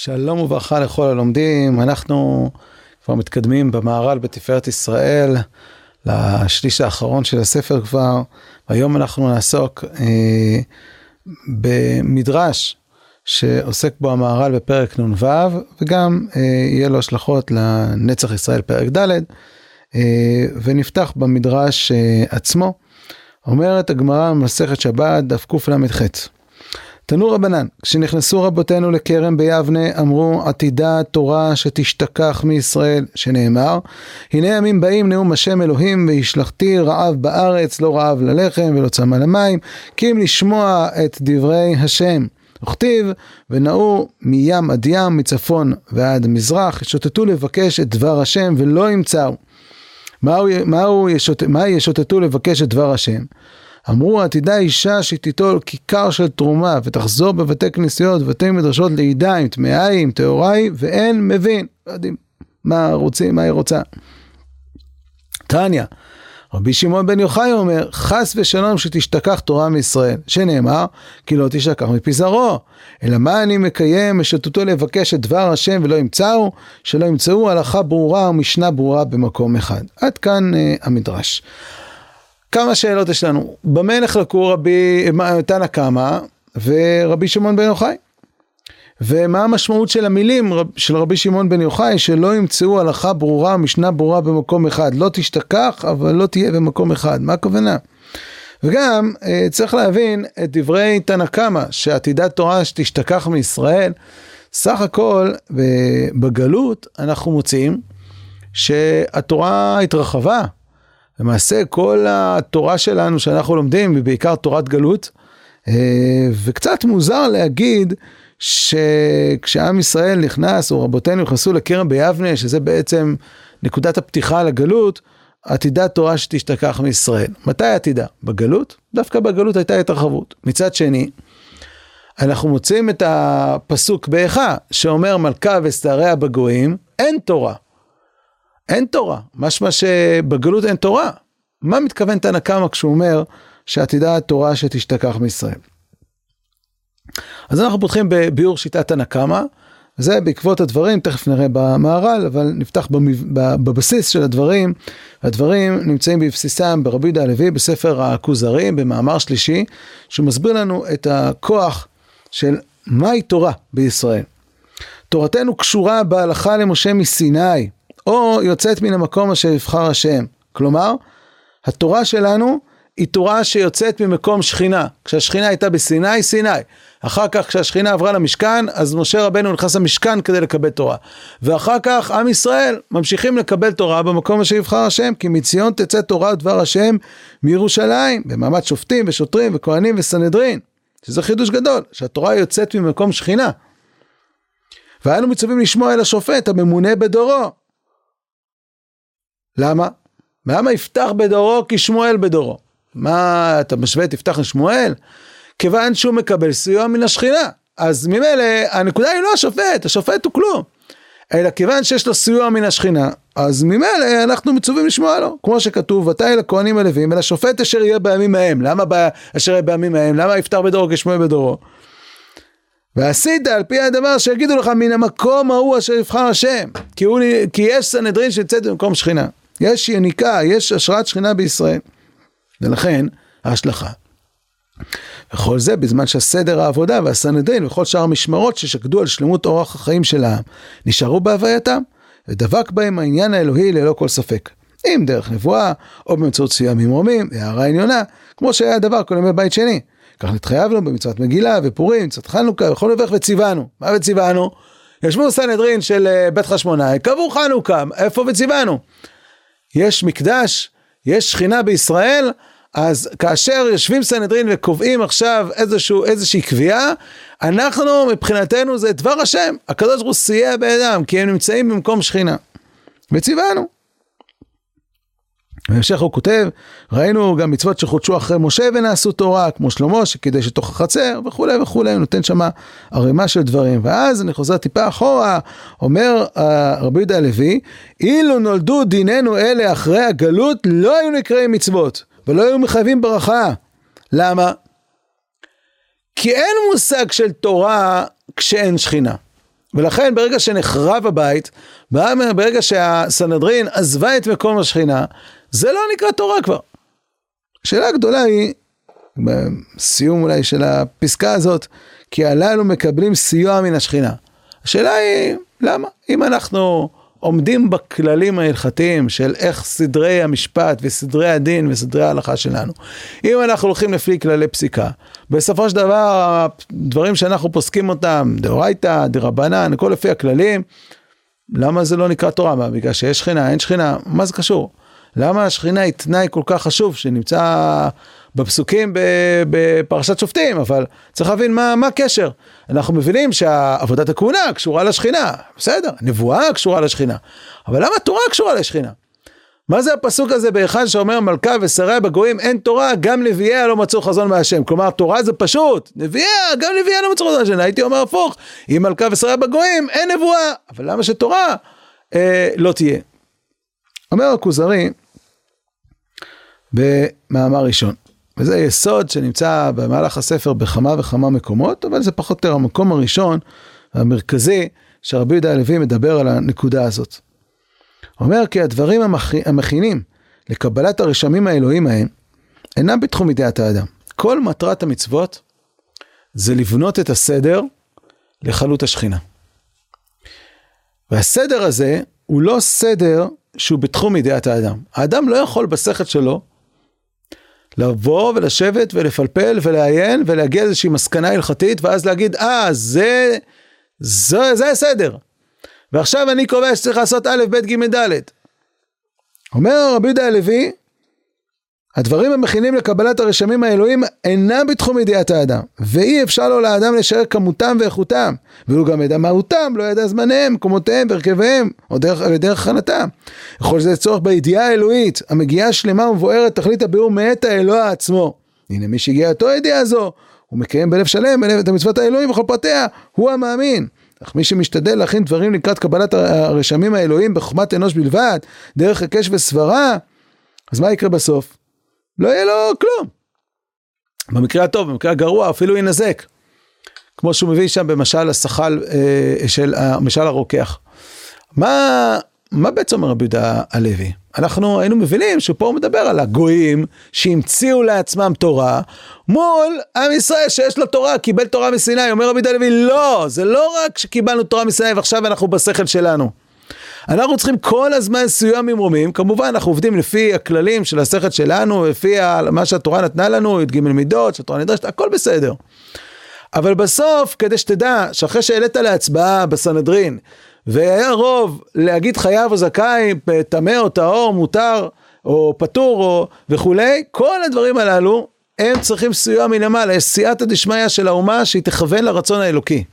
שלום וברכה לכל הלומדים, אנחנו כבר מתקדמים במהר"ל בתפארת ישראל, לשליש האחרון של הספר כבר, והיום אנחנו נעסוק אה, במדרש שעוסק בו המהר"ל בפרק נ"ו, וגם אה, יהיה לו השלכות לנצח ישראל פרק ד', אה, ונפתח במדרש אה, עצמו. אומרת הגמרא במסכת שבת דף קל"ח תנו רבנן, כשנכנסו רבותינו לכרם ביבנה, אמרו עתידה תורה שתשתכח מישראל, שנאמר, הנה ימים באים נאום השם אלוהים והשלכתי רעב בארץ, לא רעב ללחם ולא צמא למים, כי אם לשמוע את דברי השם. וכתיב, ונאו מים עד ים, מצפון ועד מזרח, שוטטו לבקש את דבר השם ולא ימצאו. מהו, מהו ישוט, מה ישוטטו לבקש את דבר השם? אמרו עתידה אישה שתיטול כיכר של תרומה ותחזור בבתי כנסיות ובתי מדרשות לידה עם טמאי עם טהוראי ואין מבין. לא יודעים מה רוצים, מה היא רוצה. תניא, רבי שמעון בן יוחאי אומר, חס ושלום שתשתכח תורה מישראל, שנאמר, כי לא תשתכח מפי זרעו. אלא מה אני מקיים, משוטטו לבקש את דבר השם ולא ימצאו, שלא ימצאו הלכה ברורה ומשנה ברורה במקום אחד. עד כאן uh, המדרש. כמה שאלות יש לנו. במה נחלקו רבי, תנא קמא ורבי שמעון בן יוחאי? ומה המשמעות של המילים של רבי שמעון בן יוחאי שלא ימצאו הלכה ברורה, משנה ברורה במקום אחד. לא תשתכח, אבל לא תהיה במקום אחד. מה הכוונה? וגם אה, צריך להבין את דברי תנא קמא, שעתידת תורה שתשתכח מישראל, סך הכל בגלות אנחנו מוצאים שהתורה התרחבה. למעשה כל התורה שלנו שאנחנו לומדים היא בעיקר תורת גלות, אה, וקצת מוזר להגיד שכשעם ישראל נכנס, או רבותינו נכנסו לכרם ביבנה, שזה בעצם נקודת הפתיחה לגלות, עתידה תורה שתשתכח מישראל. מתי עתידה? בגלות? דווקא בגלות הייתה התרחבות. מצד שני, אנחנו מוצאים את הפסוק באיכה, שאומר מלכה ושעריה בגויים, אין תורה. אין תורה, משמע שבגלות אין תורה. מה מתכוון תנא קמא כשהוא אומר שעתידה התורה שתשתכח מישראל? אז אנחנו פותחים בביאור שיטת תנא קמא, זה בעקבות הדברים, תכף נראה במהר"ל, אבל נפתח בבסיס של הדברים. הדברים נמצאים בבסיסם ברבי יהודה הלוי בספר הכוזרים, במאמר שלישי, שמסביר לנו את הכוח של מהי תורה בישראל. תורתנו קשורה בהלכה למשה מסיני, או יוצאת מן המקום אשר יבחר השם. כלומר, התורה שלנו היא תורה שיוצאת ממקום שכינה. כשהשכינה הייתה בסיני, סיני. אחר כך כשהשכינה עברה למשכן, אז משה רבנו נכנס למשכן כדי לקבל תורה. ואחר כך עם ישראל ממשיכים לקבל תורה במקום אשר יבחר השם, כי מציון תצא תורה ודבר השם מירושלים, במעמד שופטים ושוטרים וכהנים וסנהדרין. שזה חידוש גדול, שהתורה יוצאת ממקום שכינה. ואנו מצווים לשמוע אל השופט הממונה בדורו, למה? למה יפתח בדורו כשמואל בדורו? מה, אתה משווה את יפתח לשמואל? כיוון שהוא מקבל סיוע מן השכינה. אז ממילא הנקודה היא לא השופט, השופט הוא כלום. אלא כיוון שיש לו סיוע מן השכינה, אז ממילא אנחנו מצווים לשמוע לו. כמו שכתוב, ותהי לכהנים הלווים, אל השופט אשר יהיה בימים ההם. למה אשר יהיה בימים ההם? למה יפתח בדורו כשמואל בדורו? ועשית על פי הדבר שיגידו לך מן המקום ההוא אשר יבחר השם. כי, הוא, כי יש סנהדרין שיוצאת במקום שכינה. יש יניקה, יש השראת שכינה בישראל. ולכן ההשלכה. וכל זה בזמן שהסדר העבודה והסנהדרין וכל שאר המשמרות ששקדו על שלמות אורח החיים של העם נשארו בהווייתם ודבק בהם העניין האלוהי ללא כל ספק. אם דרך נבואה או באמצעות סיוע ממרומים הערה עניונה כמו שהיה הדבר כל ימי בית שני. כך נתחייבנו במצוות מגילה ופורים, מצוות חנוכה וכל מברך וציוונו. מה וציוונו? ישבו סנהדרין של אה, בית חשמונאי, קבעו חנוכה, איפה וציוונו? יש מקדש, יש שכינה בישראל, אז כאשר יושבים סנהדרין וקובעים עכשיו איזשהו, איזושהי קביעה, אנחנו מבחינתנו זה דבר השם, הקדוש ברוך הוא סייע בידם, כי הם נמצאים במקום שכינה. וציוונו. בהמשך הוא כותב, ראינו גם מצוות שחודשו אחרי משה ונעשו תורה, כמו שלמה שקידש לתוך החצר וכולי וכולי, הוא נותן שמה ערימה של דברים. ואז אני חוזר טיפה אחורה, אומר uh, רבי יהודה הלוי, אילו נולדו דיננו אלה אחרי הגלות, לא היו נקראים מצוות, ולא היו מחייבים ברכה. למה? כי אין מושג של תורה כשאין שכינה. ולכן ברגע שנחרב הבית, ברגע שהסנהדרין עזבה את מקום השכינה, זה לא נקרא תורה כבר. השאלה הגדולה היא, בסיום אולי של הפסקה הזאת, כי הללו מקבלים סיוע מן השכינה. השאלה היא, למה? אם אנחנו עומדים בכללים ההלכתיים של איך סדרי המשפט וסדרי הדין וסדרי ההלכה שלנו, אם אנחנו הולכים לפי כללי פסיקה, בסופו של דבר, הדברים שאנחנו פוסקים אותם, דאורייתא, דרבנן, הכל לפי הכללים, למה זה לא נקרא תורה? מה, בגלל שיש שכינה, אין שכינה, מה זה קשור? למה השכינה היא תנאי כל כך חשוב שנמצא בפסוקים בפרשת שופטים, אבל צריך להבין מה, הקשר. אנחנו מבינים שעבודת הכהונה קשורה לשכינה, בסדר, נבואה קשורה לשכינה, אבל למה התורה קשורה לשכינה? מה זה הפסוק הזה באחד שאומר מלכה ושריה בגויים אין תורה, גם נביאיה לא מצאו חזון מהשם. כלומר, תורה זה פשוט, נביאיה, גם נביאיה לא מצאו חזון מהשם. הייתי אומר הפוך, אם מלכה ושריה בגויים אין נבואה, אבל למה שתורה אה, לא תהיה? אומר הכוזרי, במאמר ראשון, וזה יסוד שנמצא במהלך הספר בכמה וכמה מקומות, אבל זה פחות או יותר המקום הראשון, המרכזי, שרבי יהודה הלוי מדבר על הנקודה הזאת. אומר כי הדברים המכ... המכינים לקבלת הרשמים האלוהים ההם, אינם בתחום ידיעת האדם. כל מטרת המצוות זה לבנות את הסדר לחלות השכינה. והסדר הזה הוא לא סדר שהוא בתחום ידיעת האדם. האדם לא יכול בשכל שלו לבוא ולשבת ולפלפל ולעיין ולהגיע לאיזושהי מסקנה הלכתית ואז להגיד אה זה זה זה הסדר. ועכשיו אני קובע שצריך לעשות א', ב', ג', ד'. אומר רבי יהודה הלוי, הדברים המכינים לקבלת הרשמים האלוהים אינם בתחום ידיעת האדם, ואי אפשר לו לאדם לשער כמותם ואיכותם, והוא גם ידע מהותם, לא ידע זמניהם, מקומותיהם והרכביהם, או דרך, דרך הכנתם. יכול שזה צורך בידיעה האלוהית, המגיעה שלמה ומבוארת תכלית הביאור מאת האלוה עצמו. הנה מי שהגיע אותו ידיעה זו, הוא מקיים בלב שלם את המצוות האלוהים וכל פרטיה, הוא המאמין. אך מי שמשתדל להכין דברים לקראת קבלת הרשמים האלוהים בחוכמת אנוש בלבד, דרך היקש וסברה, אז מה יקרה בסוף? לא יהיה לו כלום. במקרה הטוב, במקרה הגרוע, אפילו ינזק. כמו שהוא מביא שם במשל השחל אה, של המשל הרוקח. מה, מה בעצם אומר רבי יהודה הלוי? אנחנו היינו מבינים שפה הוא מדבר על הגויים שהמציאו לעצמם תורה מול עם ישראל שיש לו תורה, קיבל תורה מסיני. אומר רבי יהודה הלוי, לא, זה לא רק שקיבלנו תורה מסיני ועכשיו אנחנו בשכל שלנו. אנחנו צריכים כל הזמן סיוע ממרומים, כמובן אנחנו עובדים לפי הכללים של השכל שלנו, לפי מה שהתורה נתנה לנו, י"ג מידות, שהתורה נדרשת, הכל בסדר. אבל בסוף, כדי שתדע שאחרי שהעלית להצבעה בסנהדרין, והיה רוב להגיד חייב או זכאי, טמא או טהור, מותר או פטור או וכולי, כל הדברים הללו, הם צריכים סיוע מלמעלה, יש סייעתא דשמיא של האומה שהיא תכוון לרצון האלוקי.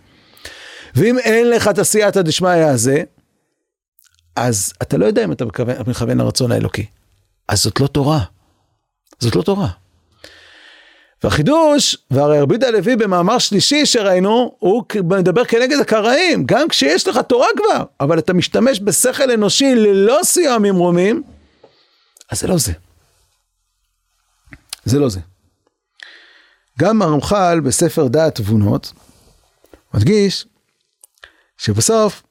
ואם אין לך את הסייעתא דשמיא הזה, אז אתה לא יודע אם אתה מכוון, לרצון האלוקי. אז זאת לא תורה. זאת לא תורה. והחידוש, והרי רבי יהודה הלוי במאמר שלישי שראינו, הוא מדבר כנגד הקראים, גם כשיש לך תורה כבר, אבל אתה משתמש בשכל אנושי ללא סיוע ממרומים, אז זה לא זה. זה לא זה. גם הרמח"ל בספר דעת תבונות, מדגיש שבסוף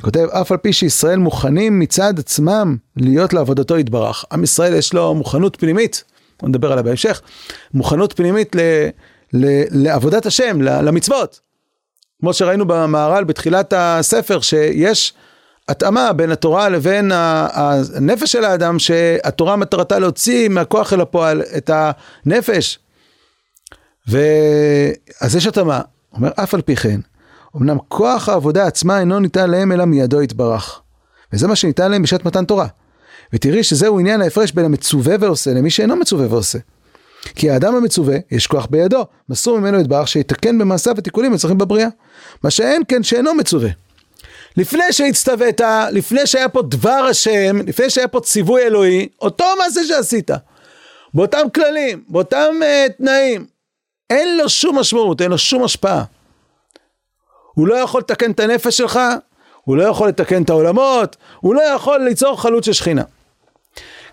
כותב, אף על פי שישראל מוכנים מצד עצמם להיות לעבודתו יתברך. עם ישראל יש לו מוכנות פנימית, נדבר עליה בהמשך, מוכנות פנימית ל, ל, לעבודת השם, למצוות. כמו שראינו במהר"ל בתחילת הספר, שיש התאמה בין התורה לבין הנפש של האדם, שהתורה מטרתה להוציא מהכוח אל הפועל את הנפש. ואז יש התאמה, אומר אף על פי כן, אמנם כוח העבודה עצמה אינו ניתן להם אלא מידו יתברך. וזה מה שניתן להם בשעת מתן תורה. ותראי שזהו עניין ההפרש בין המצווה ועושה למי שאינו מצווה ועושה. כי האדם המצווה, יש כוח בידו, מסור ממנו יתברך שיתקן במעשיו ותיקונים הצרכים בבריאה. מה שאין כן שאינו מצווה. לפני שהצטווית, לפני שהיה פה דבר השם, לפני שהיה פה ציווי אלוהי, אותו מעשה שעשית. באותם כללים, באותם uh, תנאים. אין לו שום משמעות, אין לו שום השפעה. הוא לא יכול לתקן את הנפש שלך, הוא לא יכול לתקן את העולמות, הוא לא יכול ליצור חלוץ של שכינה.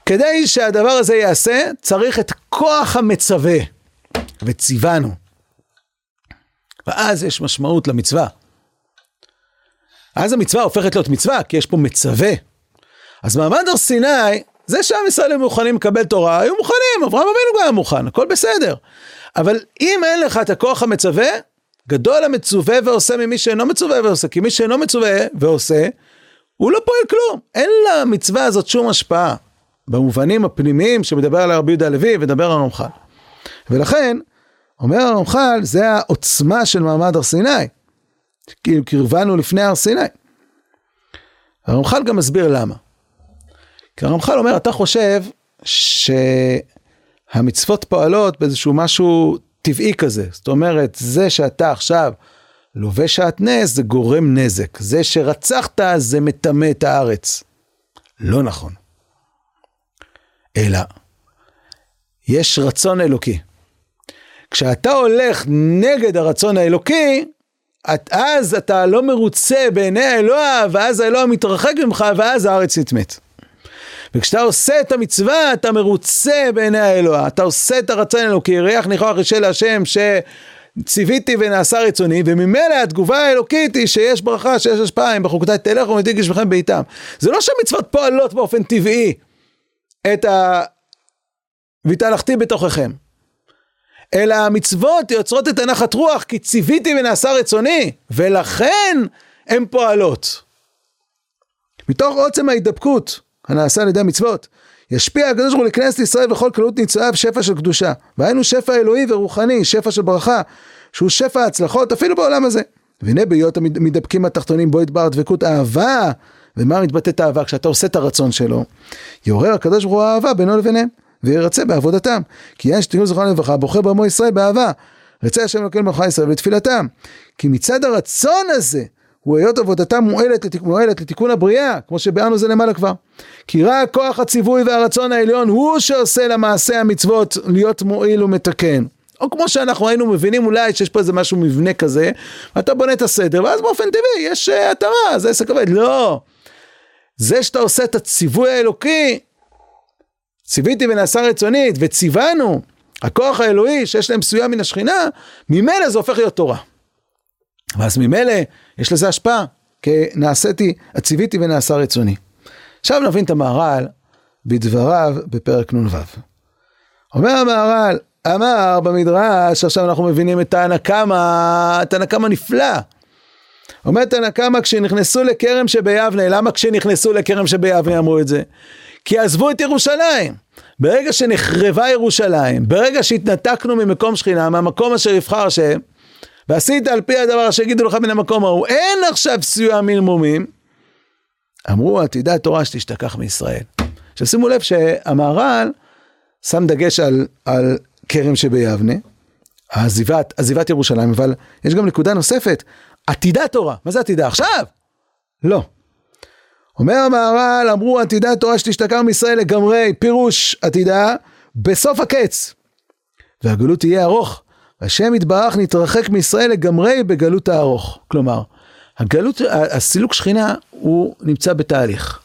כדי שהדבר הזה ייעשה, צריך את כוח המצווה, וציוונו. ואז יש משמעות למצווה. אז המצווה הופכת להיות מצווה, כי יש פה מצווה. אז מעמד הר סיני, זה שעם ישראל היו מוכנים לקבל תורה, היו מוכנים, אברהם אבינו גם היה מוכן, הכל בסדר. אבל אם אין לך את הכוח המצווה, גדול המצווה ועושה ממי שאינו מצווה ועושה, כי מי שאינו מצווה ועושה, הוא לא פועל כלום, אין למצווה הזאת שום השפעה. במובנים הפנימיים שמדבר על רבי יהודה הלוי ודבר הרמח"ל. ולכן, אומר הרמח"ל, זה העוצמה של מעמד הר סיני. כאילו קרבנו לפני הר סיני. הרמח"ל גם מסביר למה. כי הרמח"ל אומר, אתה חושב שהמצוות פועלות באיזשהו משהו טבעי כזה. זאת אומרת, זה שאתה עכשיו לובש שעטנז זה גורם נזק. זה שרצחת זה מטמא את הארץ. לא נכון. אלא, יש רצון אלוקי. כשאתה הולך נגד הרצון האלוקי, את, אז אתה לא מרוצה בעיני האלוה, ואז האלוה מתרחק ממך, ואז הארץ נטמאת. וכשאתה עושה את המצווה, אתה מרוצה בעיני האלוה, אתה עושה את הרצון האלוקי, ריח ניחוח אישה להשם, שציוויתי ונעשה רצוני, וממילא התגובה האלוקית היא שיש ברכה, שיש השפעה, אם בחוקותיי תלך ומתיק ישבכם ביתם. זה לא שהמצוות פועלות באופן טבעי את ה... והתהלכתי בתוככם. אלא המצוות יוצרות את הנחת רוח, כי ציוויתי ונעשה רצוני, ולכן הן פועלות. מתוך עוצם ההידבקות הנעשה על ידי המצוות, ישפיע הקדוש ברוך הוא לכנסת ישראל וכל כללות ניצויו שפע של קדושה. והיינו שפע אלוהי ורוחני, שפע של ברכה, שהוא שפע הצלחות אפילו בעולם הזה. והנה בהיות המתדבקים התחתונים בו יתבר דבקות אהבה, ומה מתבטאת אהבה? כשאתה עושה את הרצון שלו, יעורר הקדוש ברוך הוא אהבה בינו לביניהם. וירצה בעבודתם. כי אין שתהיו זכרון לברכה, בוחר בעמו ישראל באהבה. רצה השם אלוקים מלכה ישראל בתפילתם. כי מצד הרצון הזה, הוא היות עבודתם מועלת, לתיק, מועלת לתיקון הבריאה, כמו שביארנו זה למעלה כבר. כי רק כוח הציווי והרצון העליון הוא שעושה למעשה המצוות להיות מועיל ומתקן. או כמו שאנחנו היינו מבינים אולי שיש פה איזה משהו מבנה כזה, ואתה בונה את הסדר, ואז באופן טבעי יש uh, התאמה, זה עסק עובד. לא. זה שאתה עושה את הציווי האלוקי, ציוויתי ונעשה רצונית, וציוונו, הכוח האלוהי שיש להם פסויה מן השכינה, ממילא זה הופך להיות תורה. ואז ממילא יש לזה השפעה, כי נעשיתי, ציוויתי ונעשה רצוני. עכשיו נבין את המהר"ל בדבריו בפרק נ"ו. אומר המהר"ל, אמר במדרש, עכשיו אנחנו מבינים את תנא קמא, תנא קמא נפלא. אומר תנא קמא כשנכנסו לכרם שביבנה, למה כשנכנסו לכרם שביבנה אמרו את זה? כי עזבו את ירושלים. ברגע שנחרבה ירושלים, ברגע שהתנתקנו ממקום שכינה, מהמקום אשר יבחר השם, ועשית על פי הדבר אשר יגידו לך מן המקום ההוא, אין עכשיו סיוע מלמומים, אמרו עתידה התורה שתשתכח מישראל. עכשיו שימו לב שהמהר"ל שם דגש על, על כרם שביבנה, עזיבת, עזיבת ירושלים, אבל יש גם נקודה נוספת, עתידה תורה, מה זה עתידה עכשיו? לא. אומר המהר"ל, אמרו עתידה תורה שתשתכר מישראל לגמרי, פירוש עתידה, בסוף הקץ. והגלות תהיה ארוך, והשם יתברך נתרחק מישראל לגמרי בגלות הארוך. כלומר, הגלות, הסילוק שכינה הוא נמצא בתהליך.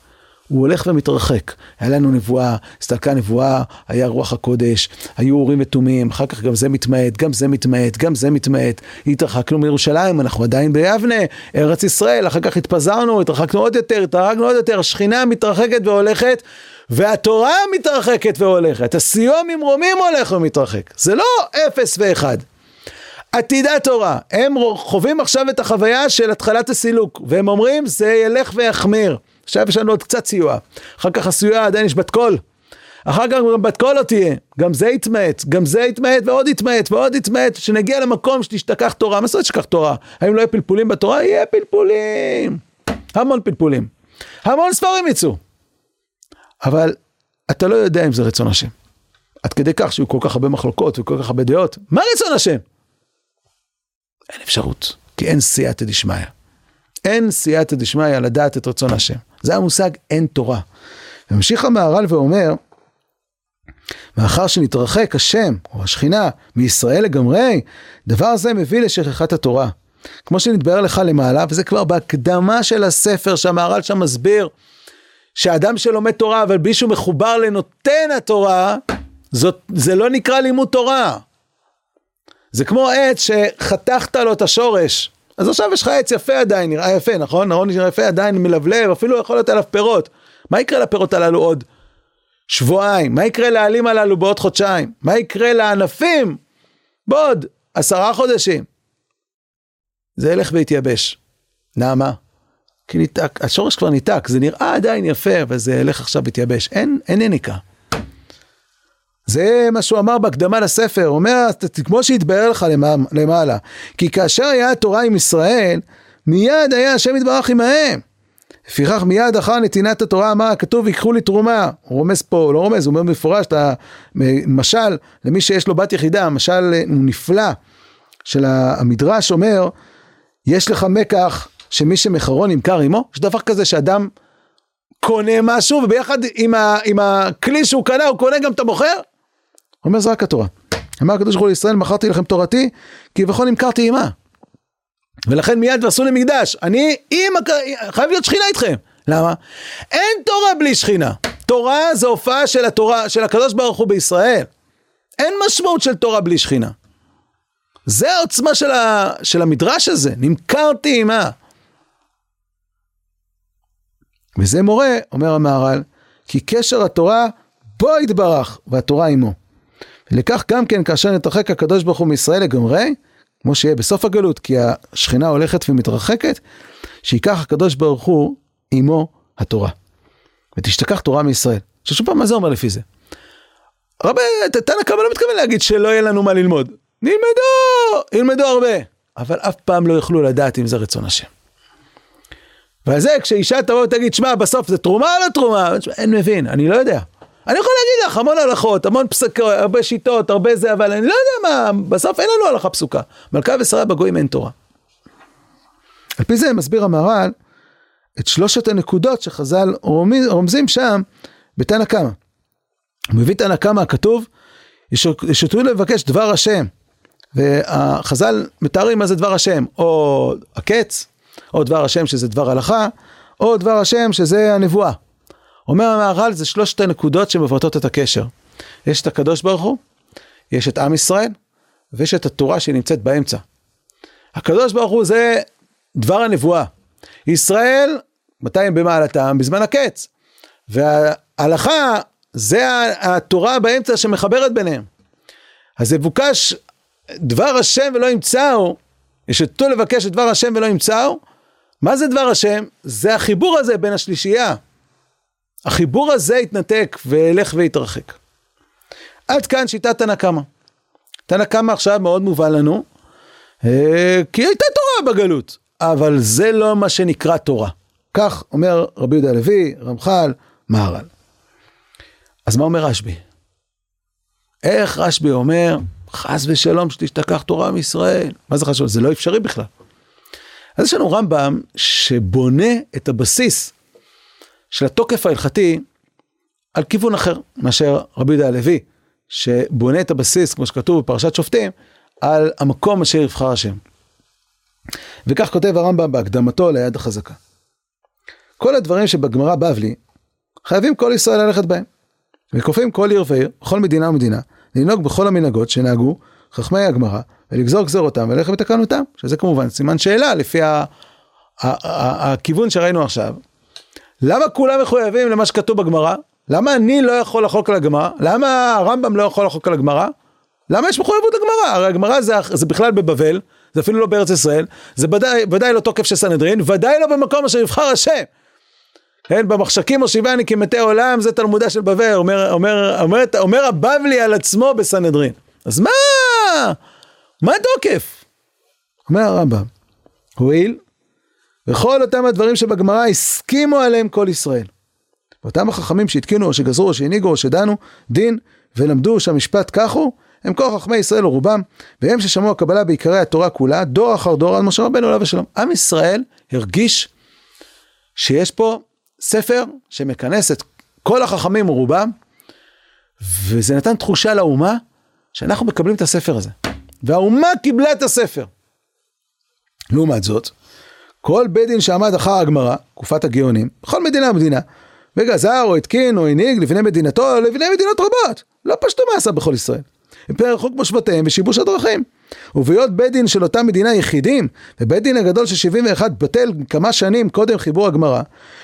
הוא הולך ומתרחק. היה לנו נבואה, הסתלקה נבואה, היה רוח הקודש, היו אורים ותומים, אחר כך גם זה מתמעט, גם זה מתמעט, גם זה מתמעט. התרחקנו מירושלים, אנחנו עדיין ביבנה, ארץ ישראל, אחר כך התפזרנו, התרחקנו עוד יותר, התרחקנו עוד יותר, השכינה מתרחקת והולכת, והתורה מתרחקת והולכת, הסיוע ממרומים הולך ומתרחק. זה לא אפס ואחד. עתידה תורה, הם חווים עכשיו את החוויה של התחלת הסילוק, והם אומרים זה ילך ויחמיר. עכשיו יש לנו עוד קצת סיוע. אחר כך הסיוע עדיין יש בת קול. אחר כך גם בת קול לא תהיה. גם זה יתמעט, גם זה יתמעט ועוד יתמעט ועוד יתמעט, שנגיע למקום שתשתכח תורה. מה זאת אומרת שתשכח תורה? האם לא יהיה פלפולים בתורה? יהיה פלפולים. המון פלפולים. המון ספרים יצאו. אבל אתה לא יודע אם זה רצון השם. עד כדי כך שיהיו כל כך הרבה מחלוקות וכל כך הרבה דעות. מה רצון השם? אין אפשרות, כי אין סייעתא דשמיא. אין סייעתא דשמיא לדעת את רצון השם. זה המושג אין תורה. וממשיך המהר"ל ואומר, מאחר שנתרחק השם או השכינה מישראל לגמרי, דבר זה מביא לשכחת התורה. כמו שנתבהר לך למעלה, וזה כבר בהקדמה של הספר שהמהר"ל שם מסביר, שאדם שלומד תורה אבל בלי שהוא מחובר לנותן התורה, זאת, זה לא נקרא לימוד תורה. זה כמו עץ שחתכת לו את השורש, אז עכשיו יש לך עץ יפה עדיין, נראה יפה, נכון? נכון, נראה יפה עדיין, מלבלב, אפילו יכול להיות עליו פירות. מה יקרה לפירות הללו עוד שבועיים? מה יקרה לעלים הללו בעוד חודשיים? מה יקרה לענפים בעוד עשרה חודשים? זה ילך ויתייבש. למה? כי ניתק, השורש כבר ניתק, זה נראה עדיין יפה, אבל זה ילך עכשיו ויתייבש. אין, אין יניקה. זה מה שהוא אמר בהקדמה לספר, הוא אומר, כמו שהתבהר לך למעלה, כי כאשר היה התורה עם ישראל, מיד היה השם יתברך עמהם. לפיכך מיד אחר נתינת התורה אמר הכתוב ייקחו לי תרומה, הוא רומז פה, לא רומז, הוא אומר במפורש, אתה, משל למי שיש לו בת יחידה, משל הוא נפלא, של המדרש אומר, יש לך מקח שמי שמחרון ימכר עמו, יש דבר כזה שאדם קונה משהו וביחד עם, ה, עם הכלי שהוא קנה הוא קונה גם את המוכר? אומר זה רק התורה. אמר הקדוש ברוך הוא לישראל מכרתי לכם תורתי כי כביכול נמכרתי עימה. ולכן מיד ועשו לי מקדש. אני עם, חייב להיות שכינה איתכם. למה? אין תורה בלי שכינה. תורה זה הופעה של התורה, של הקדוש ברוך הוא בישראל. אין משמעות של תורה בלי שכינה. זה העוצמה של, ה, של המדרש הזה, נמכרתי עימה. וזה מורה, אומר המהר"ל, כי קשר התורה בו יתברך, והתורה עמו. ולכך גם כן כאשר נתרחק הקדוש ברוך הוא מישראל לגמרי, כמו שיהיה בסוף הגלות, כי השכינה הולכת ומתרחקת, שיקח הקדוש ברוך הוא עמו התורה. ותשתכח תורה מישראל. ששוב פעם, מה זה אומר לפי זה? רבי, תנא קמא לא מתכוון להגיד שלא יהיה לנו מה ללמוד. נלמדו, ילמדו הרבה. אבל אף פעם לא יוכלו לדעת אם זה רצון השם. ועל זה כשאישה תבוא ותגיד, שמע, בסוף זה תרומה או לא תרומה? אין מבין, אני לא יודע. אני יכול להגיד לך המון הלכות, המון פסקות, הרבה שיטות, הרבה זה, אבל אני לא יודע מה, בסוף אין לנו הלכה פסוקה. מלכה ושרה בגויים אין תורה. על פי זה מסביר המהר"ל את שלושת הנקודות שחז"ל רומזים שם בתנא קמא. הוא מביא תנא קמא הכתוב, ישתרו לבקש דבר השם. והחז"ל מתארים מה זה דבר השם, או הקץ, או דבר השם שזה דבר הלכה, או דבר השם שזה הנבואה. אומר המהר"ל זה שלושת הנקודות שמבטאות את הקשר. יש את הקדוש ברוך הוא, יש את עם ישראל, ויש את התורה שנמצאת באמצע. הקדוש ברוך הוא זה דבר הנבואה. ישראל, מתי הם במעלתם? בזמן הקץ. וההלכה זה התורה באמצע שמחברת ביניהם. אז מבוקש דבר השם ולא ימצאו, ישתו לבקש את דבר השם ולא ימצאו, מה זה דבר השם? זה החיבור הזה בין השלישייה. החיבור הזה יתנתק וילך ויתרחק. עד כאן שיטת תנא קמא. תנא קמא עכשיו מאוד מובן לנו, אה, כי הייתה תורה בגלות, אבל זה לא מה שנקרא תורה. כך אומר רבי יהודה הלוי, רמח"ל, מהר"ל. אז מה אומר רשב"י? איך רשב"י אומר, חס ושלום שתשתכח תורה מישראל? מה זה חשוב? זה לא אפשרי בכלל. אז יש לנו רמב"ם שבונה את הבסיס של התוקף ההלכתי על כיוון אחר מאשר רבי יהודה הלוי, שבונה את הבסיס, כמו שכתוב בפרשת שופטים, על המקום אשר יבחר השם. וכך כותב הרמב"ם בהקדמתו ליד החזקה. כל הדברים שבגמרא בבלי, חייבים כל ישראל ללכת בהם. וכופים כל עיר ועיר, בכל מדינה ומדינה, לנהוג בכל המנהגות שנהגו חכמי הגמרא, ולגזור גזירותם וללכת בתקנותם, שזה כמובן סימן שאלה לפי הכיוון שראינו עכשיו. למה כולם מחויבים למה שכתוב בגמרא? למה אני לא יכול לחוק על הגמרא? למה הרמב"ם לא יכול לחוק על הגמרא? למה יש מחויבות לגמרא? הרי הגמרא זה, זה בכלל בבבל, זה אפילו לא בארץ ישראל, זה ודאי, ודאי לא תוקף של סנהדרין, ודאי לא במקום אשר יבחר השם. כן, במחשכים מושיבני כמתי עולם, זה תלמודה של בבל, אומר, אומר, אומר, אומר הבבלי על עצמו בסנהדרין. אז מה? מה התוקף? אומר הרמב"ם, הואיל וכל אותם הדברים שבגמרא הסכימו עליהם כל ישראל. ואותם החכמים שהתקינו או שגזרו או שהנהיגו או שדנו דין ולמדו שהמשפט כך הוא, הם כל חכמי ישראל ורובם, והם ששמעו הקבלה בעיקרי התורה כולה, דור אחר דור עד משה רבנו עליו השלום. עם ישראל הרגיש שיש פה ספר שמכנס את כל החכמים ורובם, וזה נתן תחושה לאומה שאנחנו מקבלים את הספר הזה. והאומה קיבלה את הספר. לעומת זאת, כל בית דין שעמד אחר הגמרא, תקופת הגאונים, בכל מדינה ומדינה, וגזר או התקין או הנהיג לבני מדינתו או לבני מדינות רבות, לא פשטו מעשה בכל ישראל. הם פרחו כמו שבטיהם ושיבוש הדרכים. ובהיות בית דין של אותה מדינה יחידים, ובית דין הגדול של 71 בטל כמה שנים קודם חיבור הגמרא,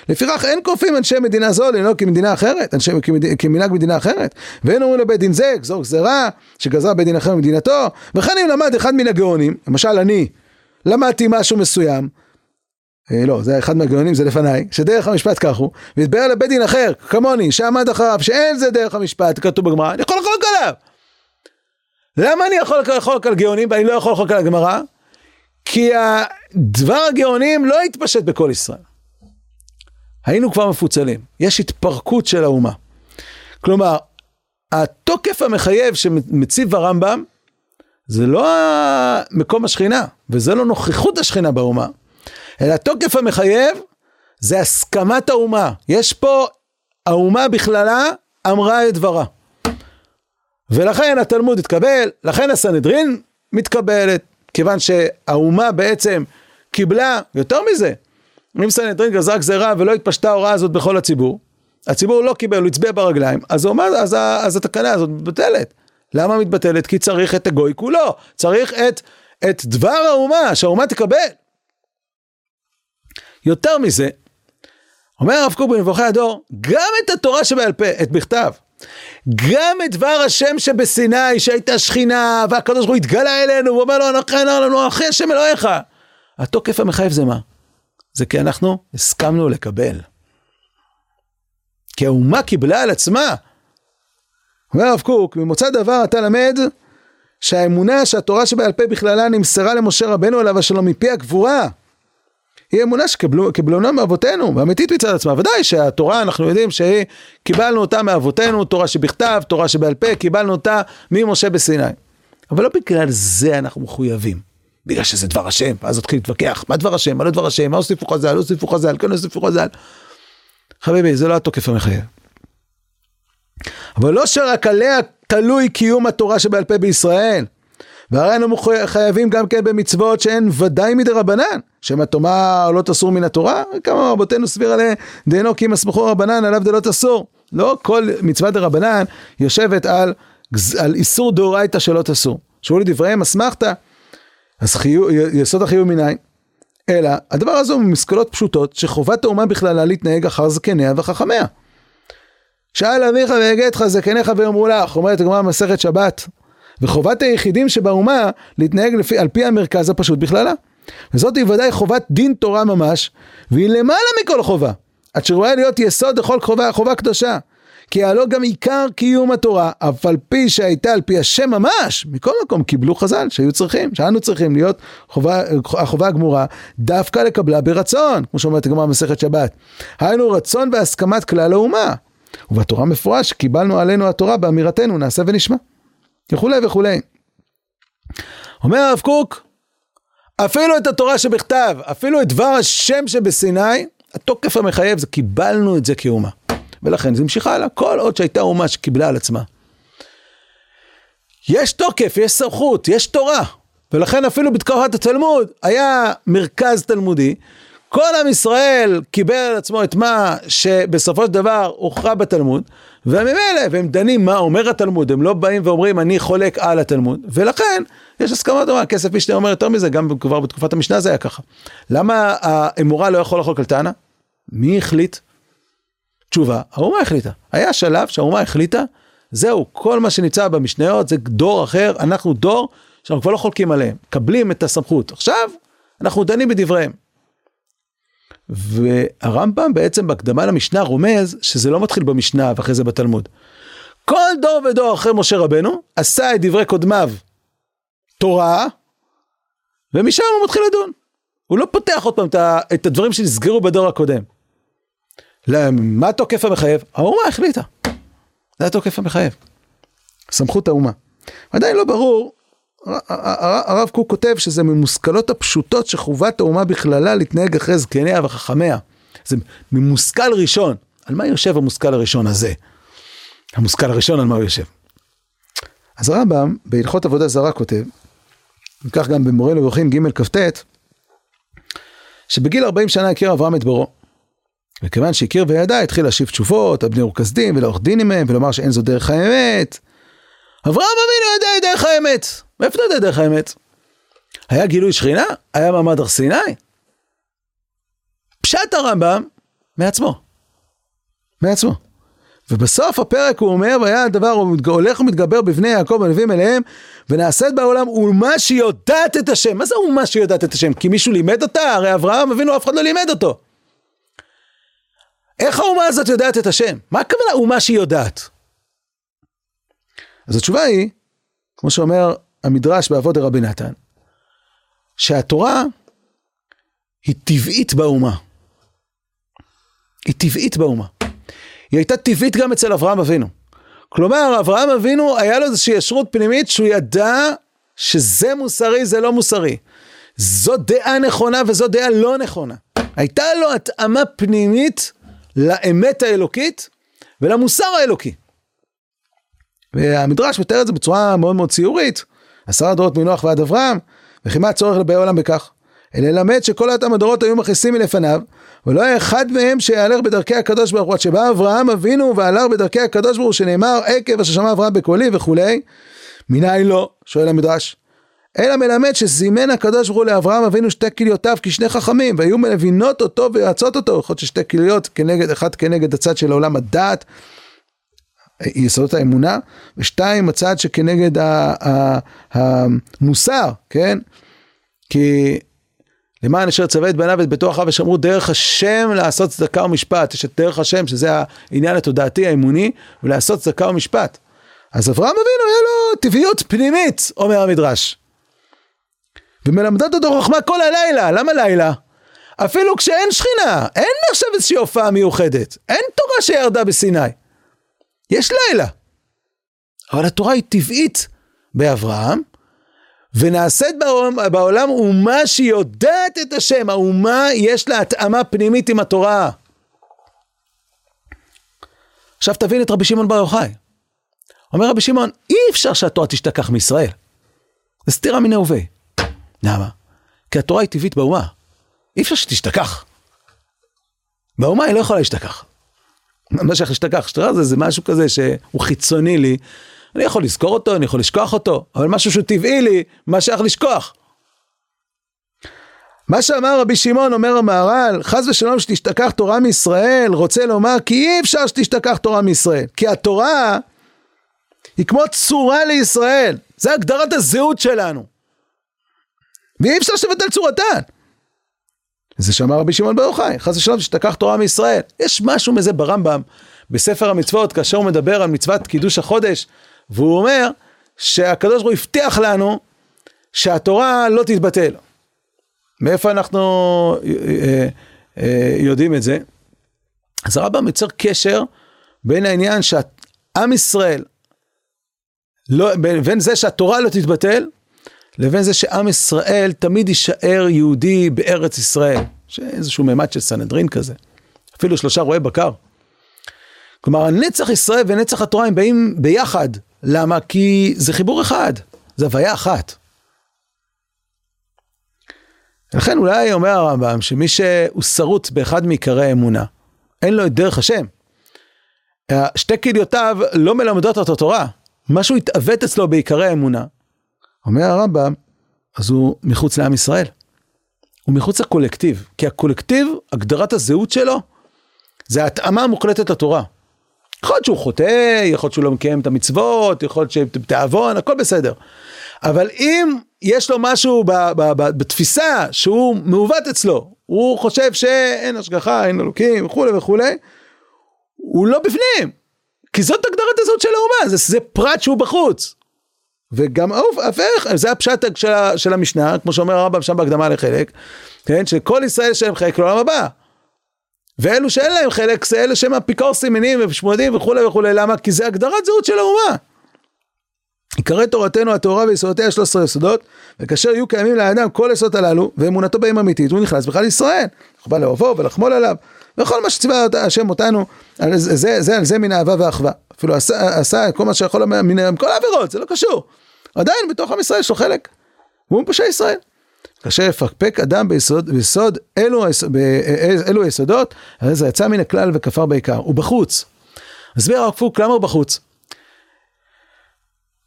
לפיכך אין כופים אנשי מדינה זו לנהוג כמדינה אחרת, אנשי, כמנהג מדינה אחרת, ואין אומרים לבית דין זה, גזור גזרה, שגזרה בית דין אחר ממדינתו, וכן אם למד אחד מן הגאונים, למשל אני, למדתי משהו מסוים, אה, לא, זה אחד מהגאונים, זה לפניי, שדרך המשפט כך הוא, והתברר לבית דין אחר, כמוני, שעמד אחריו, שאין זה דרך המשפט, כתוב בגמרא, אני יכול לחלוק עליו. למה אני יכול לחלוק על גאונים ואני לא יכול לחלוק על הגמרא? כי דבר הגאונים לא התפשט בכל ישראל. היינו כבר מפוצלים, יש התפרקות של האומה. כלומר, התוקף המחייב שמציב הרמב"ם, זה לא מקום השכינה, וזה לא נוכחות השכינה באומה, אלא התוקף המחייב זה הסכמת האומה. יש פה, האומה בכללה אמרה את דברה. ולכן התלמוד התקבל, לכן הסנהדרין מתקבלת, כיוון שהאומה בעצם קיבלה, יותר מזה, אם סנהדרין גזרה גזירה ולא התפשטה ההוראה הזאת בכל הציבור, הציבור לא קיבל, הוא הצביע ברגליים, אז, אומר, אז, אז התקנה הזאת מתבטלת. למה מתבטלת? כי צריך את הגוי כולו, צריך את, את דבר האומה, שהאומה תקבל. יותר מזה, אומר הרב קוק בנבוכי הדור, גם את התורה שבעל פה, את בכתב, גם את דבר השם שבסיני שהייתה שכינה והקדוש ברוך הוא התגלה אלינו ואומר לו אנחנו לנו אחי השם אלוהיך. התוקף המחייב זה מה? זה כי אנחנו הסכמנו לקבל. כי האומה קיבלה על עצמה. אומר הרב קוק, ממוצא דבר אתה למד שהאמונה שהתורה שבעל פה בכללה נמסרה למשה רבנו עליו השלום מפי הגבורה. היא אמונה שקיבלונה מאבותינו, ואמיתית מצד עצמה. ודאי שהתורה, אנחנו יודעים שקיבלנו אותה מאבותינו, תורה שבכתב, תורה שבעל פה, קיבלנו אותה ממשה בסיני. אבל לא בגלל זה אנחנו מחויבים. בגלל שזה דבר השם, ואז נתחיל להתווכח, מה דבר השם, מה לא דבר השם, מה הוסיפו חז"ל, לא הוסיפו חז"ל, כן הוסיפו חז"ל. חביבי, זה לא התוקף המחייב. אבל לא שרק עליה תלוי קיום התורה שבעל פה בישראל. והרי אנו חייבים גם כן במצוות שהן ודאי מדי רבנן, שמא תאמר לא תסור מן התורה, כמה רבותינו סביר עליה דהנו כי אם אסמכו רבנן עליו דלא תסור. לא כל מצוות דרבנן יושבת על, על איסור דאורייתא שלא תסור. שאול לדבריהם אסמכתא, אז חיו, יסוד החיוב מניין. אלא הדבר הזה הוא ממשכולות פשוטות שחובת האומה בכללה להתנהג אחר זקניה וחכמיה. שאל אביך ויגדך זקניך ויאמרו לך, אומרת הגמרא במסכת שבת, וחובת היחידים שבאומה להתנהג לפי, על פי המרכז הפשוט בכללה. וזאת היא ודאי חובת דין תורה ממש, והיא למעלה מכל חובה, עד שראויה להיות יסוד לכל חובה, חובה קדושה. כי הלא גם עיקר קיום התורה, אף על פי שהייתה על פי השם ממש, מכל מקום קיבלו חז"ל שהיו צריכים, שאנו צריכים להיות חובה, החובה הגמורה, דווקא לקבלה ברצון, כמו שאומרת הגמרא במסכת שבת. היינו רצון והסכמת כלל האומה. ובתורה מפורש, קיבלנו עלינו התורה באמירתנו, נעשה ונשמע. וכולי וכולי. אומר הרב קוק, אפילו את התורה שבכתב, אפילו את דבר השם שבסיני, התוקף המחייב זה קיבלנו את זה כאומה. ולכן זה המשיכה הלאה, כל עוד שהייתה אומה שקיבלה על עצמה. יש תוקף, יש סמכות, יש תורה. ולכן אפילו בתקופת התלמוד היה מרכז תלמודי כל עם ישראל קיבל על עצמו את מה שבסופו של דבר הוכרע בתלמוד, וממילא, והם דנים מה אומר התלמוד, הם לא באים ואומרים אני חולק על התלמוד, ולכן יש הסכמות, אומר, כסף משנה אומר יותר מזה, גם כבר בתקופת המשנה זה היה ככה. למה האמורה לא יכול לחלוק על טענה? מי החליט? תשובה, האומה החליטה. היה שלב שהאומה החליטה, זהו, כל מה שנמצא במשניות זה דור אחר, אנחנו דור שאנחנו כבר לא חולקים עליהם, מקבלים את הסמכות. עכשיו, אנחנו דנים בדבריהם. והרמב"ם בעצם בהקדמה למשנה רומז שזה לא מתחיל במשנה ואחרי זה בתלמוד. כל דור ודור אחרי משה רבנו עשה את דברי קודמיו תורה, ומשם הוא מתחיל לדון. הוא לא פותח עוד פעם את הדברים שנסגרו בדור הקודם. מה התוקף המחייב? האומה החליטה. זה התוקף המחייב. סמכות האומה. עדיין לא ברור הרב קוק כותב שזה ממושכלות הפשוטות שחובת האומה בכללה להתנהג אחרי זקניה וחכמיה. זה ממושכל ראשון. על מה יושב המושכל הראשון הזה? המושכל הראשון על מה הוא יושב. אז הרמב"ם בהלכות עבודה זרה כותב, וכך גם במורה נבוכים ג' כ"ט, שבגיל 40 שנה הכיר אברהם את בורו. וכיוון שהכיר וידע, התחיל להשיב תשובות על בני אורקסדים ולעורך דין עמהם ולומר שאין זו דרך האמת. אברהם אבינו ידע את דרך האמת. מאיפה אתה יודע דרך האמת? היה גילוי שכינה? היה מעמד הר סיני? פשט הרמב"ם מעצמו. מעצמו. ובסוף הפרק הוא אומר, והיה הדבר, הוא הולך ומתגבר בבני יעקב הנביאים אליהם, ונעשית בעולם אומה שיודעת את השם. מה זה אומה שיודעת את השם? כי מישהו לימד אותה? הרי אברהם אבינו אף אחד לא לימד אותו. איך האומה הזאת יודעת את השם? מה הכוונה אומה שהיא יודעת? אז התשובה היא, כמו שאומר המדרש בעבוד רבי נתן, שהתורה היא טבעית באומה. היא טבעית באומה. היא הייתה טבעית גם אצל אברהם אבינו. כלומר, אברהם אבינו, היה לו איזושהי ישרות פנימית שהוא ידע שזה מוסרי, זה לא מוסרי. זו דעה נכונה וזו דעה לא נכונה. הייתה לו התאמה פנימית לאמת האלוקית ולמוסר האלוקי. והמדרש מתאר את זה בצורה מאוד מאוד ציורית. עשרה דורות מנוח ועד אברהם, וכי מה הצורך לבאי עולם בכך? אלא ללמד שכל אותם הדורות היו מכניסים מלפניו, ולא היה אחד מהם שיהלך בדרכי הקדוש ברוך הוא, עד שבא אברהם אבינו והלך בדרכי הקדוש ברוך הוא, שנאמר עקב אשר שמע אברהם בקולי וכולי, מניין לא, שואל המדרש, אלא מלמד שזימן הקדוש ברוך הוא לאברהם אבינו שתי כליותיו כשני חכמים, והיו מבינות אותו ויועצות אותו, יכול להיות ששתי כליות כנגד, אחת כנגד הצד של עולם הדעת, יסודות האמונה, ושתיים הצד שכנגד המוסר, כן? כי למען אשר צווה את בניו ואת ביתו אחריו ושמרו דרך השם לעשות צדקה ומשפט. יש את דרך השם שזה העניין התודעתי האמוני ולעשות צדקה ומשפט. אז אברהם אבינו היה לו טבעיות פנימית, אומר המדרש. ומלמדות אותו חוכמה כל הלילה, למה לילה? אפילו כשאין שכינה, אין עכשיו איזושהי הופעה מיוחדת, אין תורה שירדה בסיני. יש לילה. אבל התורה היא טבעית באברהם, ונעשית בעולם, בעולם אומה שיודעת את השם, האומה יש לה התאמה פנימית עם התורה. עכשיו תבין את רבי שמעון בר יוחאי. אומר רבי שמעון, אי אפשר שהתורה תשתכח מישראל. זה סתירה מן ההווה. למה? כי התורה היא טבעית באומה. אי אפשר שתשתכח. באומה היא לא יכולה להשתכח. מה להשתכח? שתראה זה, זה משהו כזה שהוא חיצוני לי, אני יכול לזכור אותו, אני יכול לשכוח אותו, אבל משהו שהוא טבעי לי, מה שייך לשכוח? מה שאמר רבי שמעון, אומר המהר"ל, חס ושלום שתשתכח תורה מישראל, רוצה לומר כי אי אפשר שתשתכח תורה מישראל. כי התורה היא כמו צורה לישראל, זה הגדרת הזהות שלנו. ואי אפשר שתבטל צורתן. זה שאמר רבי שמעון בר יוחאי, חס ושלום שתשתכח תורה מישראל. יש משהו מזה ברמב"ם, בספר המצוות, כאשר הוא מדבר על מצוות קידוש החודש, והוא אומר שהקדוש ברוך הוא הבטיח לנו שהתורה לא תתבטל. מאיפה אנחנו אה, אה, יודעים את זה? אז הרמב"ם יוצר קשר בין העניין שעם ישראל, לא, בין זה שהתורה לא תתבטל, לבין זה שעם ישראל תמיד יישאר יהודי בארץ ישראל, שאיזשהו מימד של סנהדרין כזה, אפילו שלושה רועי בקר. כלומר, הנצח ישראל ונצח התורה הם באים ביחד, למה? כי זה חיבור אחד, זה הוויה אחת. לכן אולי אומר הרמב"ם שמי שהוא שרוט באחד מעיקרי האמונה, אין לו את דרך השם. שתי כליותיו לא מלמדות אותו תורה, משהו התעוות אצלו בעיקרי האמונה. אומר הרמב"ם, אז הוא מחוץ לעם ישראל. הוא מחוץ לקולקטיב, כי הקולקטיב, הגדרת הזהות שלו, זה התאמה מוחלטת לתורה. יכול להיות שהוא חוטא, יכול להיות שהוא לא מקיים את המצוות, יכול להיות שבתיאבון, הכל בסדר. אבל אם יש לו משהו ב, ב, ב, בתפיסה שהוא מעוות אצלו, הוא חושב שאין השגחה, אין אלוקים וכולי וכולי, הוא לא בפנים. כי זאת הגדרת הזאת של האומה, זה, זה פרט שהוא בחוץ. וגם ההפך, זה הפשט של, של המשנה, כמו שאומר הרמב"ם שם בהקדמה לחלק, כן, שכל ישראל יש להם חלק לעולם הבא. ואלו שאין להם חלק זה אלה שהם אפיקורסים מינים ושמודים וכולי וכולי, למה? כי זה הגדרת זהות של האומה. עיקרי תורתנו הטהורה ויסודותיה 13 יסודות, וכאשר יהיו קיימים לאדם כל היסודות הללו, ואמונתו בהם אמיתית, הוא נכנס בכלל לישראל. הוא בא לאהובו ולחמול עליו, וכל מה שציווה השם אותנו, זה, זה, זה על זה מן האהבה והאחווה. אפילו עשה, עשה כל מה שיכול מן כל העבירות, זה לא קשור. עדיין בתוך עם ישראל יש לו חלק. הוא מפשע ישראל. כאשר יפקפק אדם ביסוד, ביסוד אלו, אלו היסודות, הרי זה יצא מן הכלל וכפר בעיקר. הוא בחוץ. מסביר הרב קוק למה הוא בחוץ.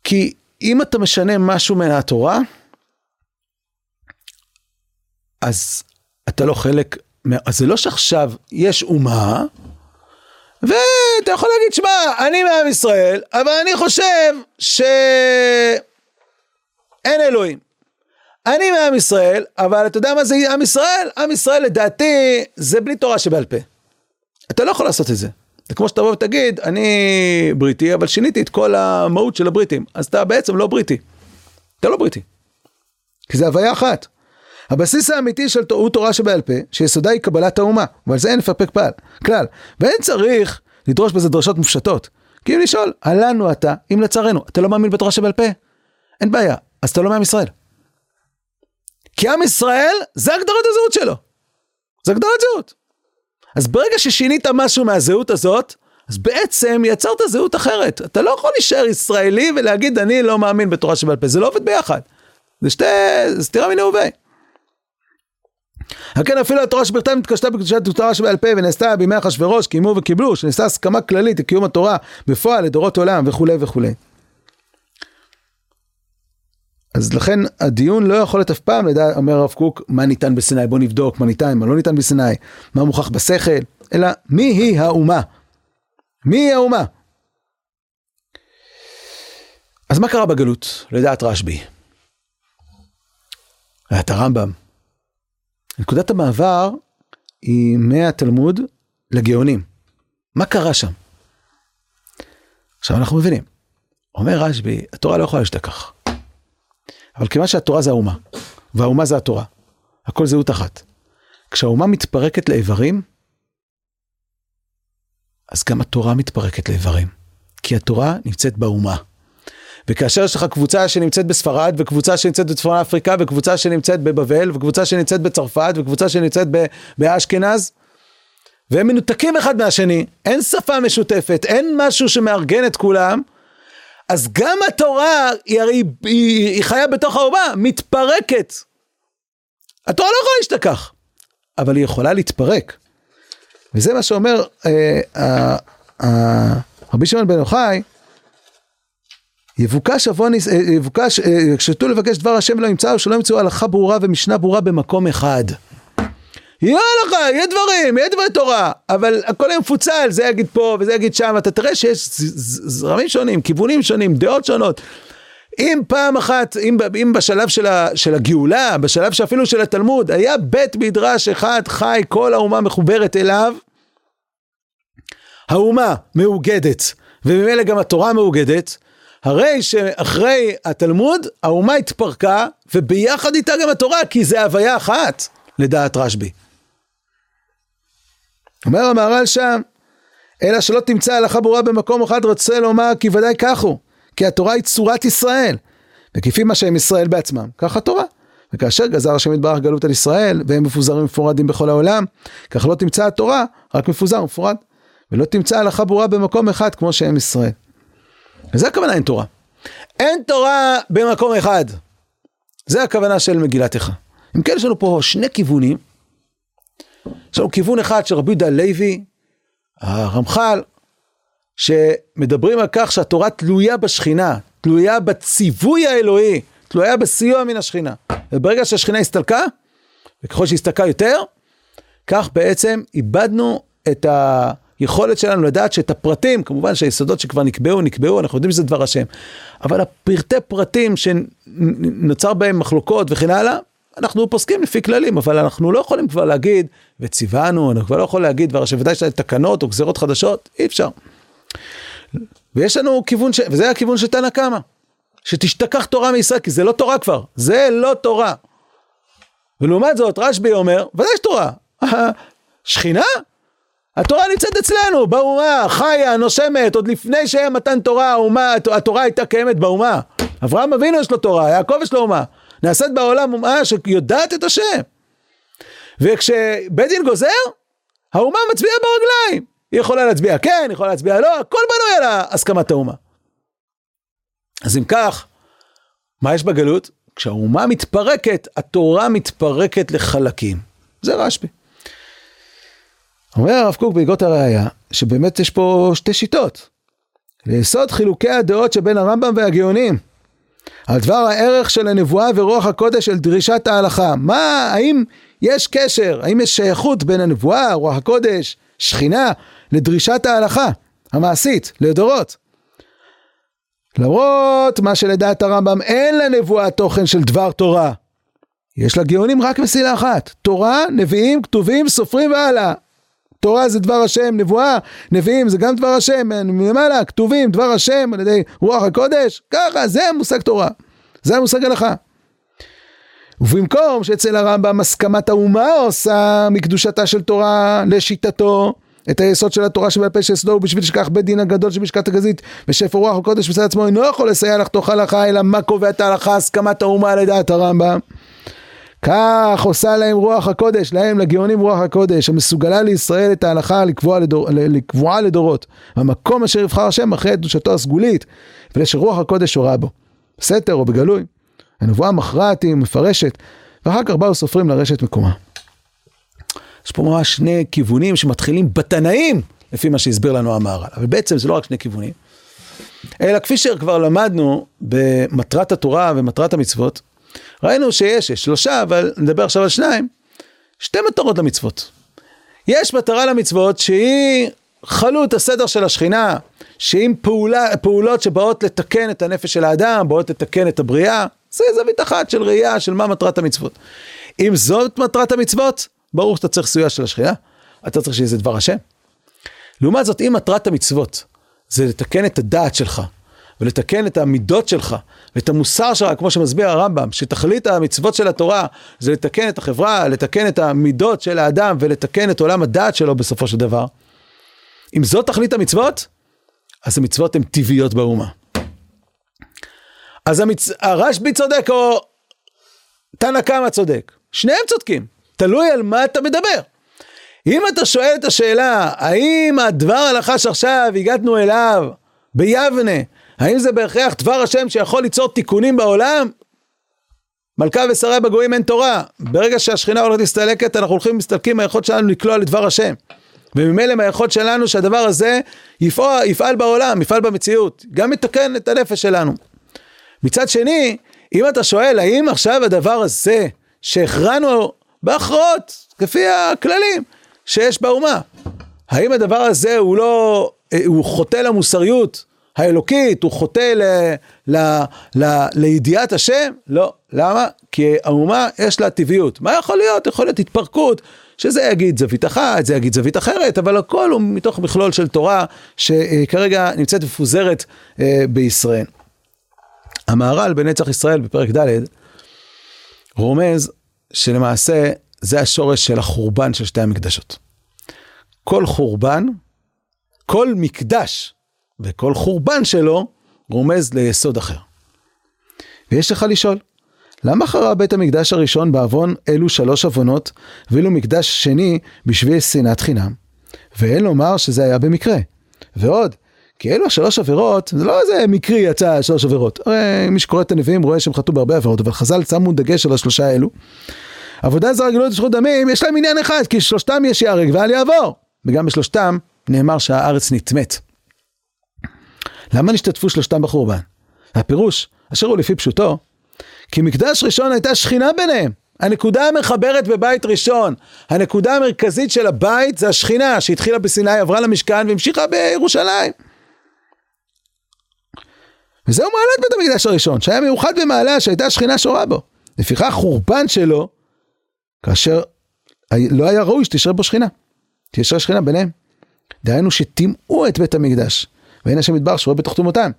כי אם אתה משנה משהו מהתורה, אז אתה לא חלק, אז זה לא שעכשיו יש אומה, ואתה יכול להגיד, שמע, אני מעם ישראל, אבל אני חושב שאין אלוהים. אני מעם ישראל, אבל אתה יודע מה זה עם ישראל? עם ישראל לדעתי זה בלי תורה שבעל פה. אתה לא יכול לעשות את זה. זה כמו שתבוא ותגיד, אני בריטי, אבל שיניתי את כל המהות של הבריטים. אז אתה בעצם לא בריטי. אתה לא בריטי. כי זה הוויה אחת. הבסיס האמיתי של הוא תורה שבעל פה, שיסודה היא קבלת האומה, ועל זה אין לפקפק פעל, כלל. ואין צריך לדרוש בזה דרשות מופשטות. כי אם לשאול, הלנו אתה, אם לצערנו, אתה לא מאמין בתורה שבעל פה? אין בעיה, אז אתה לא מעם ישראל. כי עם ישראל, זה הגדרת הזהות שלו. זה הגדרת זהות. אז ברגע ששינית משהו מהזהות הזאת, אז בעצם יצרת זהות אחרת. אתה לא יכול להישאר ישראלי ולהגיד אני לא מאמין בתורה שבעל פה, זה לא עובד ביחד. זה שתי, זה סתירה מיני ובי. כן אפילו התורה שבכתב נתקשתה בקדושת התורה שבעל פה ונעשתה בימי אחשוורוש, קיימו וקיבלו, שנעשתה הסכמה כללית לקיום התורה בפועל לדורות עולם וכולי וכולי. אז לכן הדיון לא יכול להיות אף פעם, לדעת, אומר הרב קוק, מה ניתן בסיני, בוא נבדוק מה ניתן, מה לא ניתן בסיני, מה מוכח בשכל, אלא מי היא האומה? מי היא האומה? אז מה קרה בגלות, לדעת רשב"י? לדעת הרמב"ם. נקודת המעבר היא מהתלמוד לגאונים. מה קרה שם? עכשיו אנחנו מבינים. אומר רשב"י, התורה לא יכולה להשתכח. אבל כיוון שהתורה זה האומה, והאומה זה התורה, הכל זהות אחת. כשהאומה מתפרקת לאיברים, אז גם התורה מתפרקת לאיברים. כי התורה נמצאת באומה. וכאשר יש לך קבוצה שנמצאת בספרד, וקבוצה שנמצאת בצפון אפריקה, וקבוצה שנמצאת בבבל, וקבוצה שנמצאת בצרפת, וקבוצה שנמצאת באשכנז, והם מנותקים אחד מהשני, אין שפה משותפת, אין משהו שמארגן את כולם, אז גם התורה, היא הרי היא, היא חיה בתוך האומה, מתפרקת. התורה לא יכולה להשתכח, אבל היא יכולה להתפרק. וזה מה שאומר אה, אה, אה, רבי שמעון בן יוחאי, יבוקש עוון, אה, יבוקש, אה, כשתו לבקש דבר השם לא ימצאו, שלא ימצאו הלכה ברורה ומשנה ברורה במקום אחד. יהיה לך, יהיה דברים, יהיה דברי תורה, אבל הכל יהיה מפוצל, זה יגיד פה וזה יגיד שם, אתה תראה שיש זרמים שונים, כיוונים שונים, דעות שונות. אם פעם אחת, אם, אם בשלב של, ה, של הגאולה, בשלב שאפילו של התלמוד, היה בית מדרש אחד חי, כל האומה מחוברת אליו, האומה מאוגדת, וממילא גם התורה מאוגדת, הרי שאחרי התלמוד, האומה התפרקה, וביחד איתה גם התורה, כי זה הוויה אחת, לדעת רשב"י. אומר המהר"ל שם, אלא שלא תמצא הלכה ברורה במקום אחד רוצה לומר כי ודאי כך הוא, כי התורה היא צורת ישראל, וכפי מה שהם ישראל בעצמם, כך התורה. וכאשר גזר השם יתברך גלות על ישראל, והם מפוזרים ומפורדים בכל העולם, כך לא תמצא התורה, רק מפוזר ומפורד, ולא תמצא הלכה ברורה במקום אחד כמו שהם ישראל. וזה הכוונה אין תורה. אין תורה במקום אחד. זה הכוונה של מגילת איכה. אם כן, יש לנו פה שני כיוונים. יש לנו כיוון אחד של רבי יהודה לוי, הרמח"ל, שמדברים על כך שהתורה תלויה בשכינה, תלויה בציווי האלוהי, תלויה בסיוע מן השכינה. וברגע שהשכינה הסתלקה, וככל שהסתלקה יותר, כך בעצם איבדנו את היכולת שלנו לדעת שאת הפרטים, כמובן שהיסודות שכבר נקבעו, נקבעו, אנחנו יודעים שזה דבר השם. אבל הפרטי פרטים שנוצר בהם מחלוקות וכן הלאה, אנחנו פוסקים לפי כללים, אבל אנחנו לא יכולים כבר להגיד, וציוונו, אנחנו כבר לא יכולים להגיד, ודאי שיש תקנות או גזירות חדשות, אי אפשר. ויש לנו כיוון, ש... וזה הכיוון של תנא קמא, שתשתכח תורה מישראל, כי זה לא תורה כבר, זה לא תורה. ולעומת זאת, רשב"י אומר, ודאי יש תורה. שכינה? התורה נמצאת אצלנו, באומה, חיה, נושמת, עוד לפני שהיה מתן תורה, האומה, התורה הייתה קיימת באומה. אברהם אבינו יש לו תורה, יעקב יש לו אומה. נעשית בעולם אומה שיודעת את השם. וכשבית דין גוזר, האומה מצביעה ברגליים. היא יכולה להצביע כן, היא יכולה להצביע לא, הכל בנוי על הסכמת האומה. אז אם כך, מה יש בגלות? כשהאומה מתפרקת, התורה מתפרקת לחלקים. זה רשב"י. אומר הרב קוק בעקבות הראייה, שבאמת יש פה שתי שיטות. ליסוד חילוקי הדעות שבין הרמב"ם והגאונים. על דבר הערך של הנבואה ורוח הקודש אל דרישת ההלכה. מה, האם יש קשר, האם יש שייכות בין הנבואה, רוח הקודש, שכינה, לדרישת ההלכה המעשית, לדורות? למרות מה שלדעת הרמב"ם אין לנבואה תוכן של דבר תורה. יש לה גאונים רק מסילה אחת, תורה, נביאים, כתובים, סופרים והלאה. תורה זה דבר השם, נבואה, נביאים זה גם דבר השם, מלמעלה, כתובים, דבר השם על ידי רוח הקודש, ככה, זה המושג תורה, זה המושג הלכה. ובמקום שאצל הרמב"ם הסכמת האומה עושה מקדושתה של תורה לשיטתו, את היסוד של התורה שבעל פה שיסודו הוא בשביל שכך בית דין הגדול של משקת הגזית ושפר רוח הקודש מצד עצמו אינו יכול לסייע לחתוך הלכה אלא מה קובע את ההלכה הסכמת האומה לדעת הרמב"ם כך עושה להם רוח הקודש, להם לגאונים רוח הקודש, המסוגלה לישראל את ההלכה לקבוע לדור, לקבועה לדורות. המקום אשר יבחר השם אחרי קדושתו הסגולית, ולשרוח הקודש הורה בו. בסתר או בגלוי. הנבואה מכרעת היא מפרשת, ואחר כך באו סופרים לרשת מקומה. יש פה ממש שני כיוונים שמתחילים בתנאים, לפי מה שהסביר לנו המהר"ל. אבל בעצם זה לא רק שני כיוונים, אלא כפי שכבר למדנו במטרת התורה ומטרת המצוות, ראינו שיש, יש שלושה, אבל נדבר עכשיו על שניים. שתי מטרות למצוות. יש מטרה למצוות שהיא חלות הסדר של השכינה, שעם פעולה, פעולות שבאות לתקן את הנפש של האדם, באות לתקן את הבריאה, זה זווית אחת של ראייה של מה מטרת המצוות. אם זאת מטרת המצוות, ברור שאתה צריך סיוע של השכינה, אתה צריך שיהיה זה דבר השם. לעומת זאת, אם מטרת המצוות זה לתקן את הדעת שלך, ולתקן את המידות שלך, ואת המוסר שלך, כמו שמסביר הרמב"ם, שתכלית המצוות של התורה זה לתקן את החברה, לתקן את המידות של האדם ולתקן את עולם הדעת שלו בסופו של דבר. אם זאת תכלית המצוות, אז המצוות הן טבעיות באומה. אז המצ... הרשב"י צודק או תנא קמא צודק, שניהם צודקים, תלוי על מה אתה מדבר. אם אתה שואל את השאלה, האם הדבר הלכה שעכשיו הגענו אליו ביבנה, האם זה בהכרח דבר השם שיכול ליצור תיקונים בעולם? מלכה ושרה בגויים אין תורה. ברגע שהשכינה הולכת להסתלקת, אנחנו הולכים ומסתלקים מהיכולת שלנו לקלוע לדבר השם. וממילא מהיכולת שלנו שהדבר הזה יפעל, יפעל בעולם, יפעל במציאות. גם יתקן את הנפש שלנו. מצד שני, אם אתה שואל, האם עכשיו הדבר הזה שהכרענו בהכרעות, כפי הכללים שיש באומה, האם הדבר הזה הוא לא, הוא חוטא למוסריות האלוקית, הוא חוטא ל, ל, ל, לידיעת השם? לא. למה? כי האומה יש לה טבעיות. מה יכול להיות? יכול להיות התפרקות, שזה יגיד זווית אחת, זה יגיד זווית אחרת, אבל הכל הוא מתוך מכלול של תורה שכרגע נמצאת מפוזרת אה, בישראל. המהר"ל בנצח ישראל בפרק ד' רומז שלמעשה זה השורש של החורבן של שתי המקדשות. כל חורבן, כל מקדש וכל חורבן שלו רומז ליסוד אחר. ויש לך לשאול, למה חרב בית המקדש הראשון בעוון אלו שלוש עוונות, ואילו מקדש שני בשביל שנאת חינם? ואין לומר שזה היה במקרה. ועוד, כי אלו השלוש עבירות, זה לא איזה מקרי יצא שלוש עבירות. הרי מי שקורא את הנביאים רואה שהם חטאו בהרבה עבירות, אבל חז"ל שמו דגש על השלושה האלו. עבודה זרה גילוי ושפיכות דמים, יש להם עניין אחד, כי שלושתם יש ייהרג ואל יעבור. וגם בשלושתם נאמר שהארץ נטמאת. למה נשתתפו שלושתם בחורבן? הפירוש, אשר הוא לפי פשוטו, כי מקדש ראשון הייתה שכינה ביניהם. הנקודה המחברת בבית ראשון, הנקודה המרכזית של הבית זה השכינה שהתחילה בסיני, עברה למשכן והמשיכה בירושלים. וזהו מעלת בית המקדש הראשון, שהיה מיוחד במעלה שהייתה שכינה שורה בו. לפיכך חורבן שלו, כאשר לא היה ראוי שתשרה בו שכינה. תשרה שכינה ביניהם. דהיינו שטימאו את בית המקדש. ואין השם ידבר שרואה בתוך תומותם.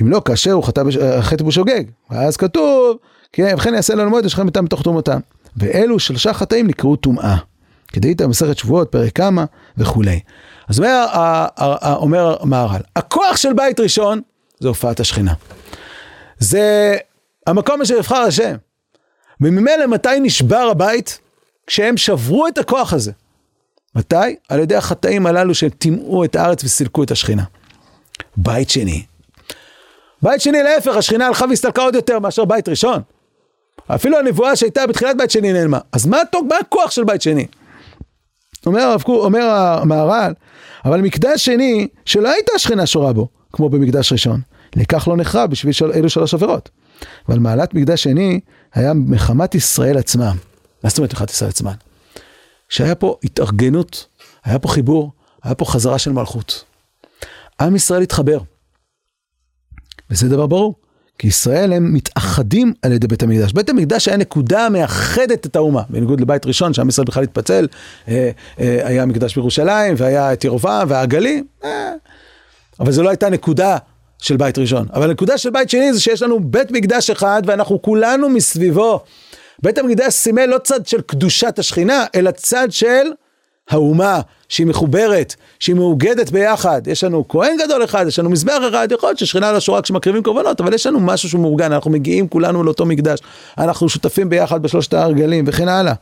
אם לא, כאשר הוא חטא חטא בשוגג. ואז כתוב, כן, וכן יעשה לנו מועד אשכם איתם בתוך תומותם. ואלו שלושה חטאים נקראו טומאה. כדאית במסכת שבועות, פרק כמה וכולי. אז אומר, אומר מהר"ל, הכוח של בית ראשון זה הופעת השכינה. זה המקום אשר יבחר השם. וממילא מתי נשבר הבית? כשהם שברו את הכוח הזה. מתי? על ידי החטאים הללו שטימאו את הארץ וסילקו את השכינה. בית שני. בית שני להפך, השכינה הלכה והסתלקה עוד יותר מאשר בית ראשון. אפילו הנבואה שהייתה בתחילת בית שני נעלמה. אז מה, מה הכוח של בית שני? אומר, אומר המהר"ל, אבל מקדש שני שלא הייתה שכינה שורה בו, כמו במקדש ראשון, לכך לא נחרב בשביל של, אלו שלוש עבירות. אבל מעלת מקדש שני היה מחמת ישראל עצמם. מה זאת אומרת מחמת ישראל עצמם? שהיה פה התארגנות, היה פה חיבור, היה פה חזרה של מלכות. עם ישראל התחבר. וזה דבר ברור, כי ישראל הם מתאחדים על ידי בית המקדש. בית המקדש היה נקודה מאחדת את האומה, בניגוד לבית ראשון, שעם ישראל בכלל התפצל, אה, אה, היה מקדש בירושלים, והיה את ירובעם והעגלים, אה, אבל זו לא הייתה נקודה של בית ראשון. אבל הנקודה של בית שני זה שיש לנו בית מקדש אחד, ואנחנו כולנו מסביבו. בית המקדש סימל לא צד של קדושת השכינה, אלא צד של האומה, שהיא מחוברת, שהיא מאוגדת ביחד. יש לנו כהן גדול אחד, יש לנו מזבח אחד, יכול להיות ששכינה לא שורה כשמקריבים קורבנות, אבל יש לנו משהו שהוא מאורגן, אנחנו מגיעים כולנו לאותו מקדש, אנחנו שותפים ביחד בשלושת ההרגלים וכן הלאה.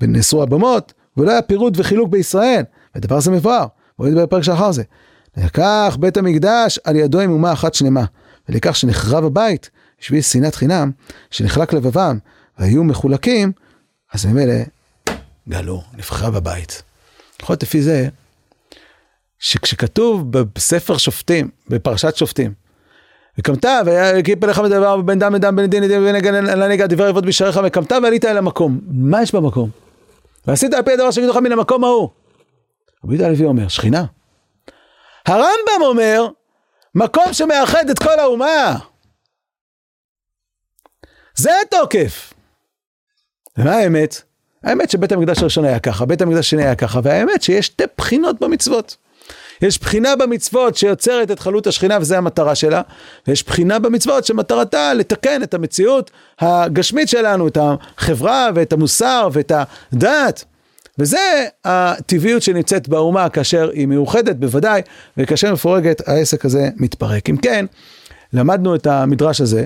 ונאסרו הבמות, ולא היה פירוט וחילוק בישראל, והדבר הזה מבואר, בואו נדבר בפרק שאחר זה. לקח בית המקדש על ידו עם אומה אחת שלמה, ולכך שנחרב הבית, בשביל שנאת חינם, שנחלק לבבם, והיו מחולקים, אז ממילא גלו, נבחרה בבית. להיות לפי זה, שכשכתוב בספר שופטים, בפרשת שופטים, וקמת ויקיפ אליך מדבר בין דם לדם בין דין לדין ובין נגן לנגע דבר יבוד בשעריך וקמת ועלית אל המקום. מה יש במקום? ועשית על פי הדבר שגידו לך מן המקום ההוא. רבי יהודה הלוי אומר, שכינה. הרמב"ם אומר, מקום שמאחד את כל האומה. זה התוקף. ומה האמת? האמת שבית המקדש הראשון היה ככה, בית המקדש השני היה ככה, והאמת שיש שתי בחינות במצוות. יש בחינה במצוות שיוצרת את חלות השכינה וזו המטרה שלה, ויש בחינה במצוות שמטרתה לתקן את המציאות הגשמית שלנו, את החברה ואת המוסר ואת הדת. וזה הטבעיות שנמצאת באומה כאשר היא מאוחדת בוודאי, וכאשר מפורגת העסק הזה מתפרק. אם כן, למדנו את המדרש הזה,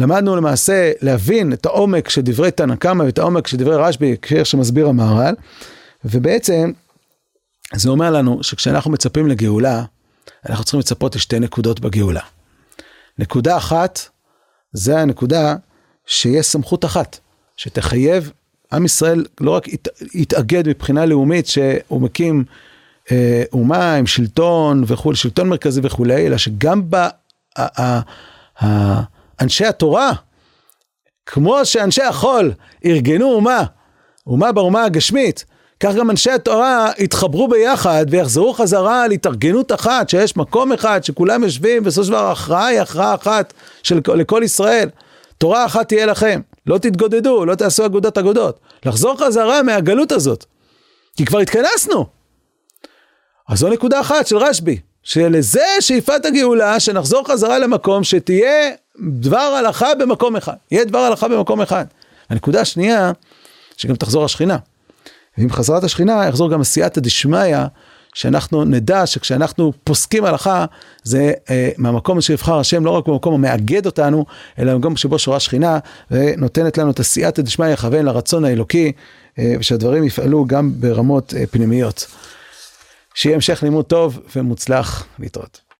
למדנו למעשה להבין את העומק של דברי תנא קמא ואת העומק של דברי רשב"י, כפי שמסביר המהר"ל, ובעצם זה אומר לנו שכשאנחנו מצפים לגאולה, אנחנו צריכים לצפות לשתי נקודות בגאולה. נקודה אחת, זה הנקודה שיש סמכות אחת, שתחייב עם ישראל לא רק יתאגד מבחינה לאומית שהוא מקים אה, אומה עם שלטון וכולי, שלטון מרכזי וכולי, אלא שגם באנשי התורה, כמו שאנשי החול ארגנו אומה, אומה באומה הגשמית, כך גם אנשי התורה יתחברו ביחד ויחזרו חזרה על התארגנות אחת, שיש מקום אחד שכולם יושבים, בסופו של דבר ההכרעה היא הכרעה אחת של, לכל ישראל. תורה אחת תהיה לכם, לא תתגודדו, לא תעשו אגודות אגודות. לחזור חזרה מהגלות הזאת, כי כבר התכנסנו. אז זו נקודה אחת של רשב"י, שלזה שאיפת הגאולה, שנחזור חזרה למקום שתהיה דבר הלכה במקום אחד. יהיה דבר הלכה במקום אחד. הנקודה השנייה, שגם תחזור השכינה. ועם חזרת השכינה יחזור גם הסייעתא דשמיא, שאנחנו נדע שכשאנחנו פוסקים הלכה, זה אה, מהמקום שיבחר השם, לא רק במקום המאגד אותנו, אלא במקום שבו שורה שכינה, ונותנת לנו את הסייעתא דשמיא יכוון לרצון האלוקי, אה, ושהדברים יפעלו גם ברמות אה, פנימיות. שיהיה המשך לימוד טוב ומוצלח להתראות.